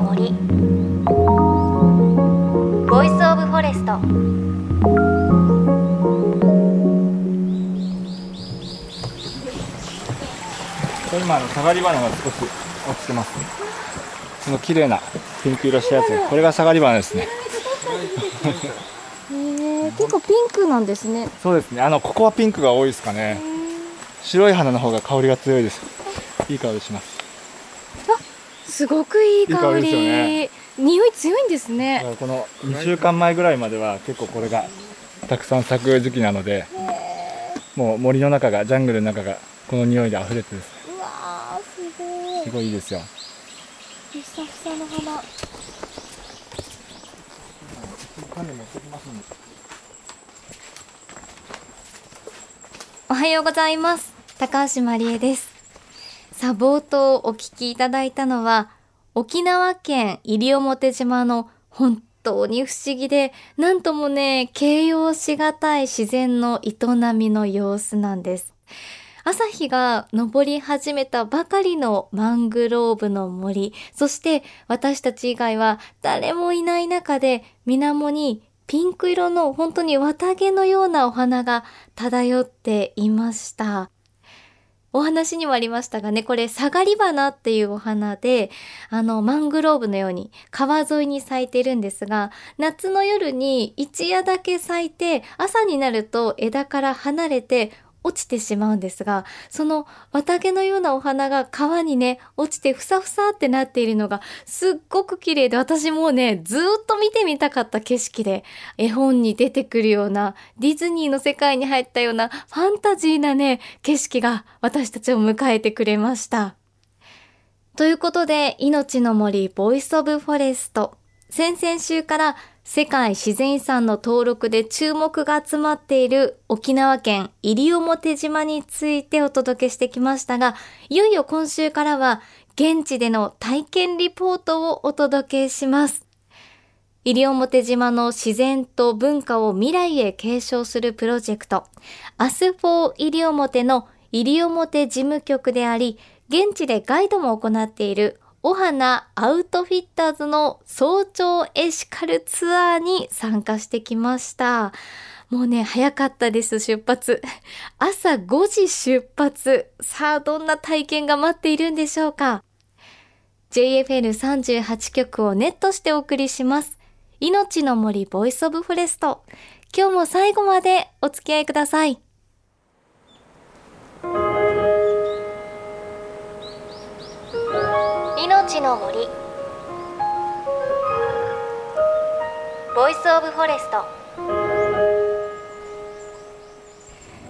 の森 Voice of Forest今あのサガリバナが少し落ちてます。ねこの綺麗なピンク色したやつ。これがサガリバナですね。へえ結構ピンクなんですね。そうですね。あのここはピンクが多いですかね。白い花の方が香りが強いです。いい香りしますすごくいい香り。いい香ね。匂い強いんですだねこの2週間前ぐらいまでは結構これがたくさん咲く時期なのでもう森の中がジャングルの中がこの匂いで溢れてですね。うわーすごい。すごいいいですよ。ふさふさの花。おはようございます。高橋真理恵です。さあ冒頭お聞きいただいたのは沖縄県西表島の本当に不思議でなんともね形容しがたい自然の営みの様子なんです朝日が昇り始めたばかりのマングローブの森そして私たち以外は誰もいない中で水面にピンク色の本当に綿毛のようなお花が漂っていました。お話にもありましたがね、これ、サガリ花っていうお花で、あの、マングローブのように川沿いに咲いてるんですが、夏の夜に一夜だけ咲いて、朝になると枝から離れて落ちてしまうんですが、その綿毛のようなお花が川にね、落ちてふさふさってなっているのがすっごく綺麗で、私もうね、ずっと見てみたかった景色で、絵本に出てくるような、ディズニーの世界に入ったようなファンタジーなね、景色が私たちを迎えてくれました。ということで、いのちの森 Voice of Forest。先々週から世界自然遺産の登録で注目が集まっている沖縄県西表島についてお届けしてきましたが、いよいよ今週からは現地での体験リポートをお届けします。西表島の自然と文化を未来へ継承するプロジェクト、アスフォー西表の西表事務局であり、現地でガイドも行っているお花 Outfitters の早朝エシカルツアーに参加してきました。もうね、早かったです、出発。朝5時出発。さあ、どんな体験が待っているんでしょうか。JFN38 局をネットしてお送りします。いのちの森 Voice of Forest。今日も最後までお付き合いください。いのちの森 Voice of Forest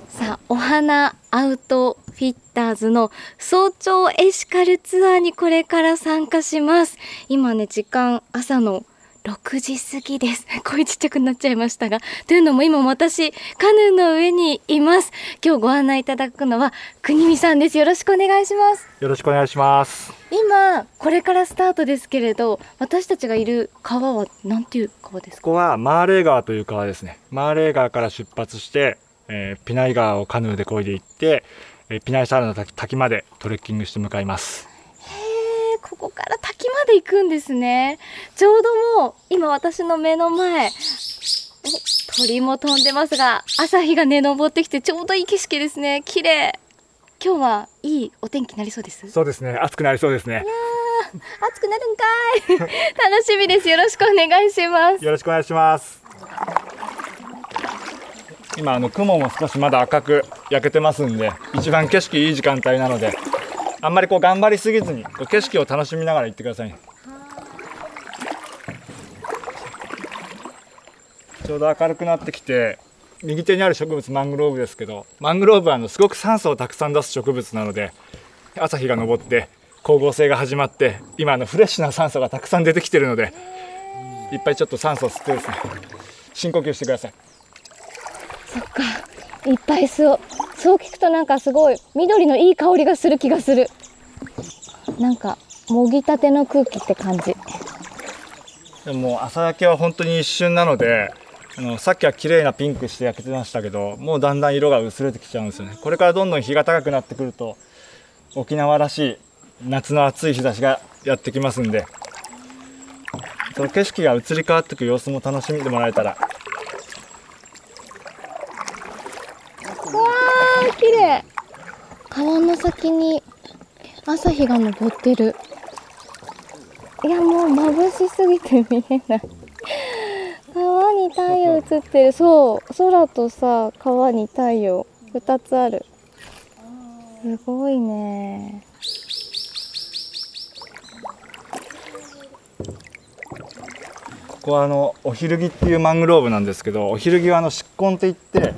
さあ、お花 Outfitters の早朝エシカルツアーにこれから参加します。今ね、時間朝の6時過ぎです。声ちっちゃくなっちゃいましたが。というのも今私、カヌーの上にいます。今日ご案内いただくのは、国見さんです。よろしくお願いします。よろしくお願いします今、これからスタートですけれど、私たちがいる川は何ていう川ですか？ここはマーレー川という川ですねマーレー川から出発して、えーピナイ川をカヌーで漕いでいって、えーピナイサーラの滝滝までトレッキングして向かいますへーここから滝まで行くんですね。ちょうどもう、今私の目の前、お鳥も飛んでますが、朝日がね、昇ってきてちょうどいい景色ですね。綺麗。今日はいいお天気になりそうです？そうですね暑くなりそうですね暑くなるんかい。楽しみです。よろしくお願いします。よろしくお願いします今あの雲も少しまだ赤く焼けてますんで一番景色いい時間帯なのであんまりこう頑張りすぎずに景色を楽しみながら行ってくださいねちょうど明るくなってきて右手にある植物マングローブですけどマングローブはあのすごく酸素をたくさん出す植物なので朝日が昇って光合成が始まって今あのフレッシュな酸素がたくさん出てきてるのでいっぱいちょっと酸素を吸ってですね深呼吸してくださいそっか。いっぱい吸おう。そう聞くとなんかすごい緑のいい香りがする気がする。なんか、もぎたての空気って感じ。でも朝焼けは本当に一瞬なのであのさっきは綺麗なピンクして焼けてましたけどもうだんだん色が薄れてきちゃうんですよね。これからどんどん日が高くなってくると沖縄らしい夏の暑い日差しがやってきますんで。その景色が移り変わっていく様子も楽しんでもらえたら。わー綺麗。川の先に朝日が昇ってる。いやもう眩しすぎて見えない。太陽映ってる。そう。空とさ川に太陽。2つある。すごいね。ここはあのお昼木っていうマングローブなんですけどお昼木はあの漆根って言って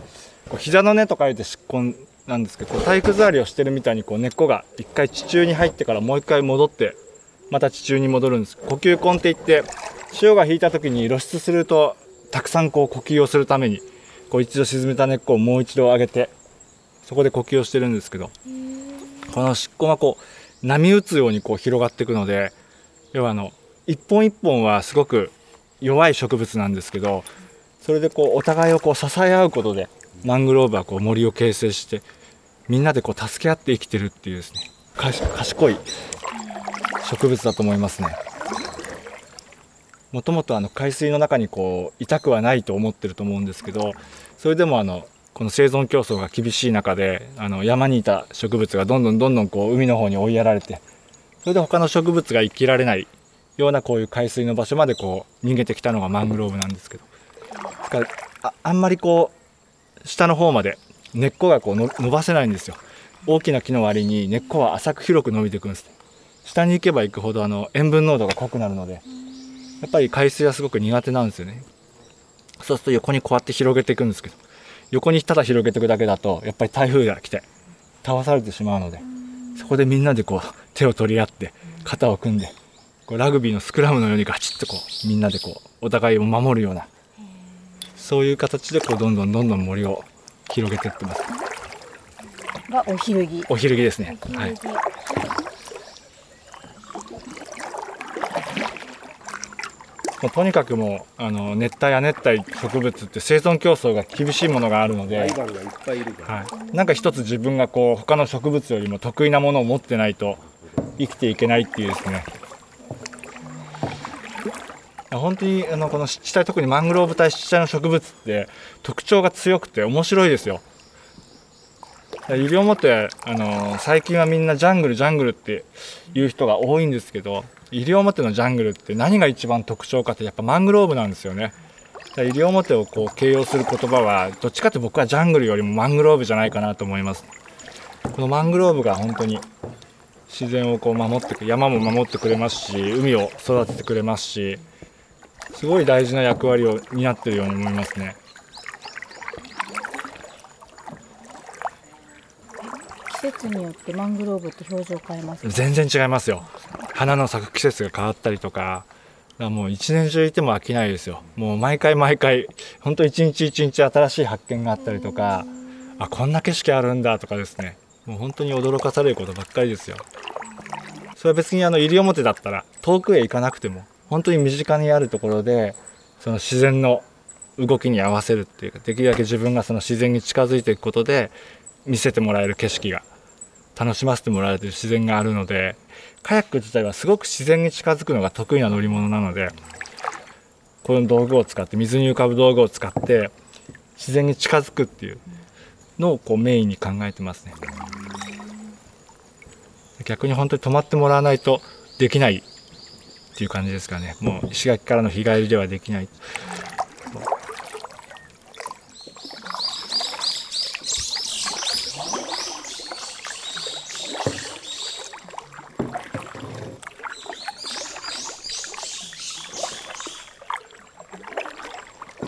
こう膝の根と書いて漆根なんですけど体育座りをしてるみたいにこう根っこが一回地中に入ってからもう一回戻ってまた地中に戻るんです。呼吸根って言って潮が引いた時に露出するとたくさんこう呼吸をするためにこう一度沈めた根っこをもう一度上げてそこで呼吸をしてるんですけどこの漆根はこう波打つようにこう広がっていくので要はあの一本一本はすごく弱い植物なんですけどそれでこうお互いをこう支え合うことでマングローブはこう森を形成してみんなでこう助け合って生きてるっていうですね賢い植物だと思いますね。もともとあの海水の中にこう痛くはないと思ってると思うんですけどそれでもあのこの生存競争が厳しい中であの山にいた植物がどんどんどんどんこう海の方に追いやられてそれで他の植物が生きられないようなこういう海水の場所までこう逃げてきたのがマングローブなんですけどだからああんまりこう下の方まで根っこがこうの伸ばせないんですよ。大きな木の割に根っこは浅く広く伸びていくんです。下に行けば行くほどあの塩分濃度が濃くなるのでやっぱり海水はすごく苦手なんですよね。そうすると横にこうやって広げていくんですけど横にただ広げていくだけだとやっぱり台風が来て倒されてしまうのでそこでみんなでこう手を取り合って肩を組んでこうラグビーのスクラムのようにガチッとこうみんなでこうお互いを守るようなそういう形でこうどんどんどんどん森を広げていってます。がお昼着。お昼着ですね。はいもうとにかくもうあの熱帯や熱帯植物って生存競争が厳しいものがあるので、なんか一つ自分がこう他の植物よりも得意なものを持ってないと生きていけないっていうですね。本当にあのこの湿地帯特にマングローブ帯湿地帯の植物って特徴が強くて面白いですよ西表あの最近はみんなジャングルジャングルっていう人が多いんですけど西表のジャングルって何が一番特徴かってやっぱマングローブなんですよね。西表をこう形容する言葉はどっちかって僕はジャングルよりもマングローブじゃないかなと思います。このマングローブが本当に自然をこう守ってく山も守ってくれますし海を育ててくれますしすごい大事な役割を担ってるように思いますね。節によってマングローブって表情変えます。全然違いますよ。花の咲く季節が変わったりとかもう一年中いても飽きないですよ。もう毎回毎回本当一日一日新しい発見があったりとかあこんな景色あるんだとかですね。もう本当に驚かされることばっかりですよ。それは別にあの西表だったら遠くへ行かなくても本当に身近にあるところでその自然の動きに合わせるっていうかできるだけ自分がその自然に近づいていくことで見せてもらえる景色が楽しませてもらえる自然があるのでカヤック自体はすごく自然に近づくのが得意な乗り物なのでこの道具を使って水に浮かぶ道具を使って自然に近づくっていうのをこうメインに考えてますね。逆に本当に止まってもらわないとできないっていう感じですかね。もう石垣からの日帰りではできない。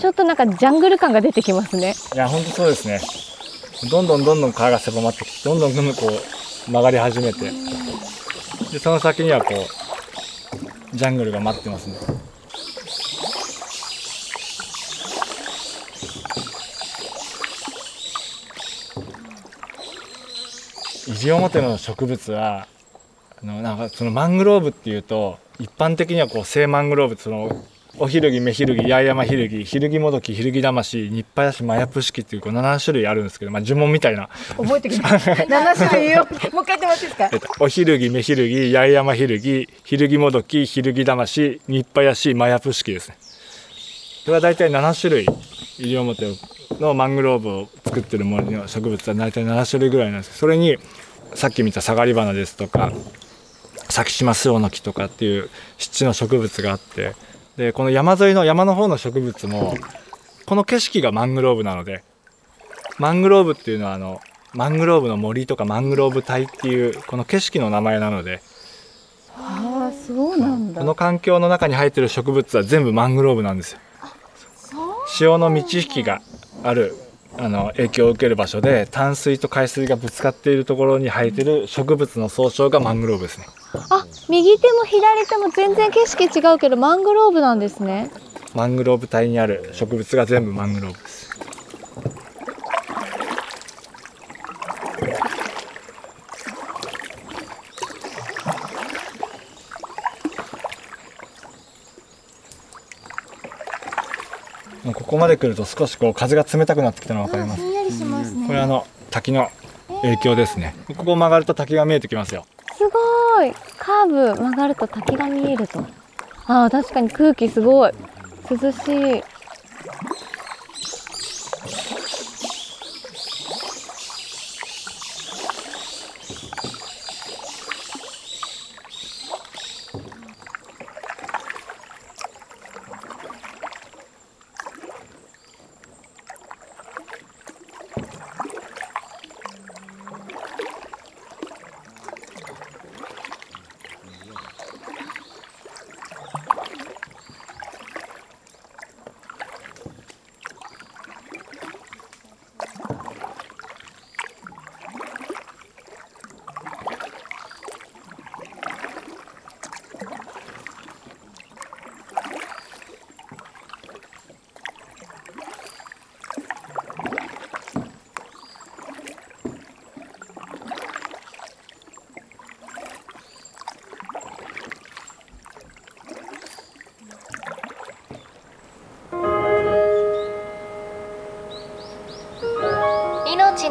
ちょっとなんかジャングル感が出てきますね。いや本当そうですね。どんどんどんどん川が狭まってきてどんどんどんどんこう曲がり始めて。でその先にはこうジャングルが待ってますね。西表の植物はあのなんかそのマングローブっていうと一般的にはこう正マングローブそのおひるぎ、めひるぎ、八重山ひるぎ、ひるぎもどき、ひるぎ魂、日配し、マヤプ式っていうこう7種類あるんですけど、まあ呪文みたいな。覚えてきた 七種類よもう一回言ってもらっていいですか？えっと、おひるぎ、めひるぎ、八重山ひるぎ、ひるぎもどき、ひるぎ魂、日配し、マヤプ式ですね。これは大体7種類、西表のマングローブを作ってる森の植物は大体7種類ぐらいなんですけど、それに、さっき見たサガリバナですとか、先島スオの木とかっていう湿地の植物があって、で、この山沿いの山の方の植物も、この景色がマングローブなので、マングローブっていうのはあの、マングローブの森とかマングローブ帯っていうこの景色の名前なのでああそうなんだ。この環境の中に生えてる植物は全部マングローブなんですよ。潮の満ち引きがあるあの影響を受ける場所で淡水と海水がぶつかっているところに生えてる植物の総称がマングローブですねあ右手も左手も全然景色違うけどマングローブなんですね。マングローブ帯にある。植物が全部マングローブ。ですここまで来ると少しこう風が冷たくなってきたの分かります？んやりしますね。これあの滝の影響ですね。ここを曲がると滝が見えてきますよすごい。カーブ曲がると滝が見えると。あー確かに空気すごい。涼しいいのち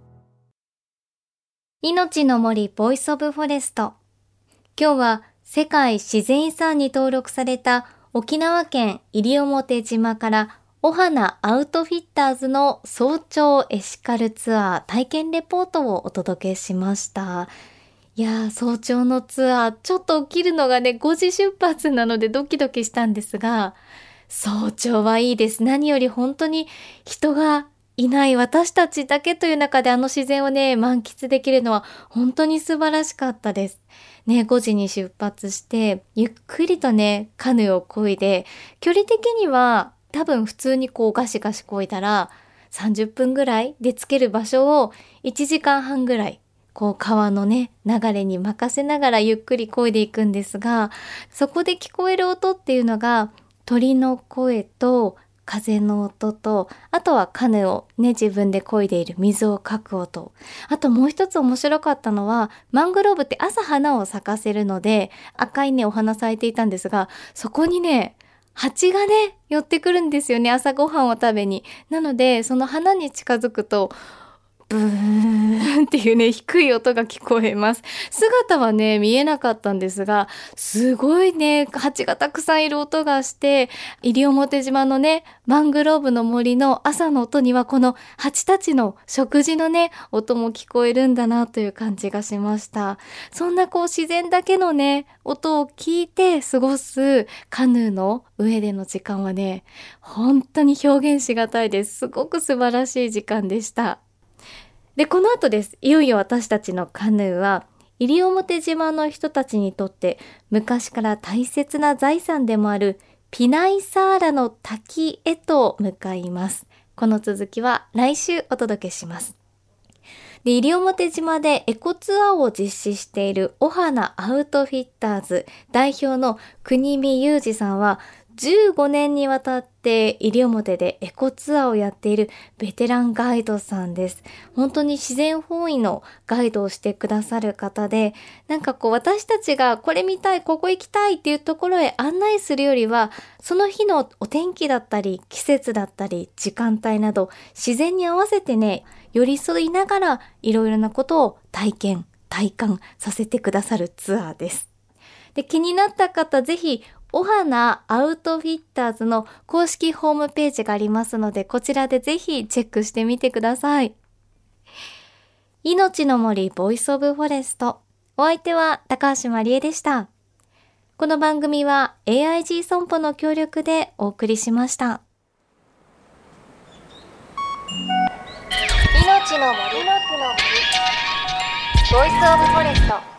命の森ボイスオブフォレスト今日は世界自然遺産に登録された沖縄県西表島からお花アウトフィッターズの早朝エシカルツアー体験レポートをお届けしました。いやー、早朝のツアー、ちょっと起きるのがね、5時出発なのでドキドキしたんですが、早朝はいいです。何より本当に人がいない私たちだけという中であの自然をね、満喫できるのは本当に素晴らしかったです。ね、5時に出発して、ゆっくりとね、カヌーを漕いで、距離的には多分普通にこうガシガシ漕いだら30分ぐらいで着ける場所を1時間半ぐらいこう川のね流れに任せながらゆっくり漕いでいくんですがそこで聞こえる音っていうのが鳥の声と風の音とあとはカヌーをね自分で漕いでいる水をかく音あともう一つ面白かったのはマングローブって朝花を咲かせるので赤いねお花咲いていたんですがそこにね蜂がね、寄ってくるんですよね、朝ごはんを食べに。なので、その花に近づくと、ブーンっていうね、低い音が聞こえます。姿はね、見えなかったんですが、すごいね、蜂がたくさんいる音がして、西表島のね、マングローブの森の朝の音にはこの蜂たちの食事のね、音も聞こえるんだなという感じがしました。そんなこう自然だけのね、音を聞いて過ごすカヌーの上での時間はね、本当に表現しがたいです。すごく素晴らしい時間でした。で、この後です。いよいよ私たちのカヌーは、西表島の人たちにとって昔から大切な財産でもあるピナイサーラの滝へと向かいます。この続きは来週お届けします。で、西表島でエコツアーを実施しているお花アウトフィッターズ代表の国見裕二さんは15年にわたって西表でエコツアーをやっているベテランガイドさんです。本当に自然本位のガイドをしてくださる方で、なんかこう私たちがこれ見たい、ここ行きたいっていうところへ案内するよりは、その日のお天気だったり、季節だったり、時間帯など、自然に合わせてね、寄り添いながらいろいろなことを体験、体感させてくださるツアーです。で、気になった方、ぜひ、お花アウトフィッターズの公式ホームページがありますので、こちらでぜひチェックしてみてください。命の森ボイスオブフォレスト。お相手は高橋まりえでした。この番組は AIG 損保の協力でお送りしました。命の森の森ボイスオブフォレスト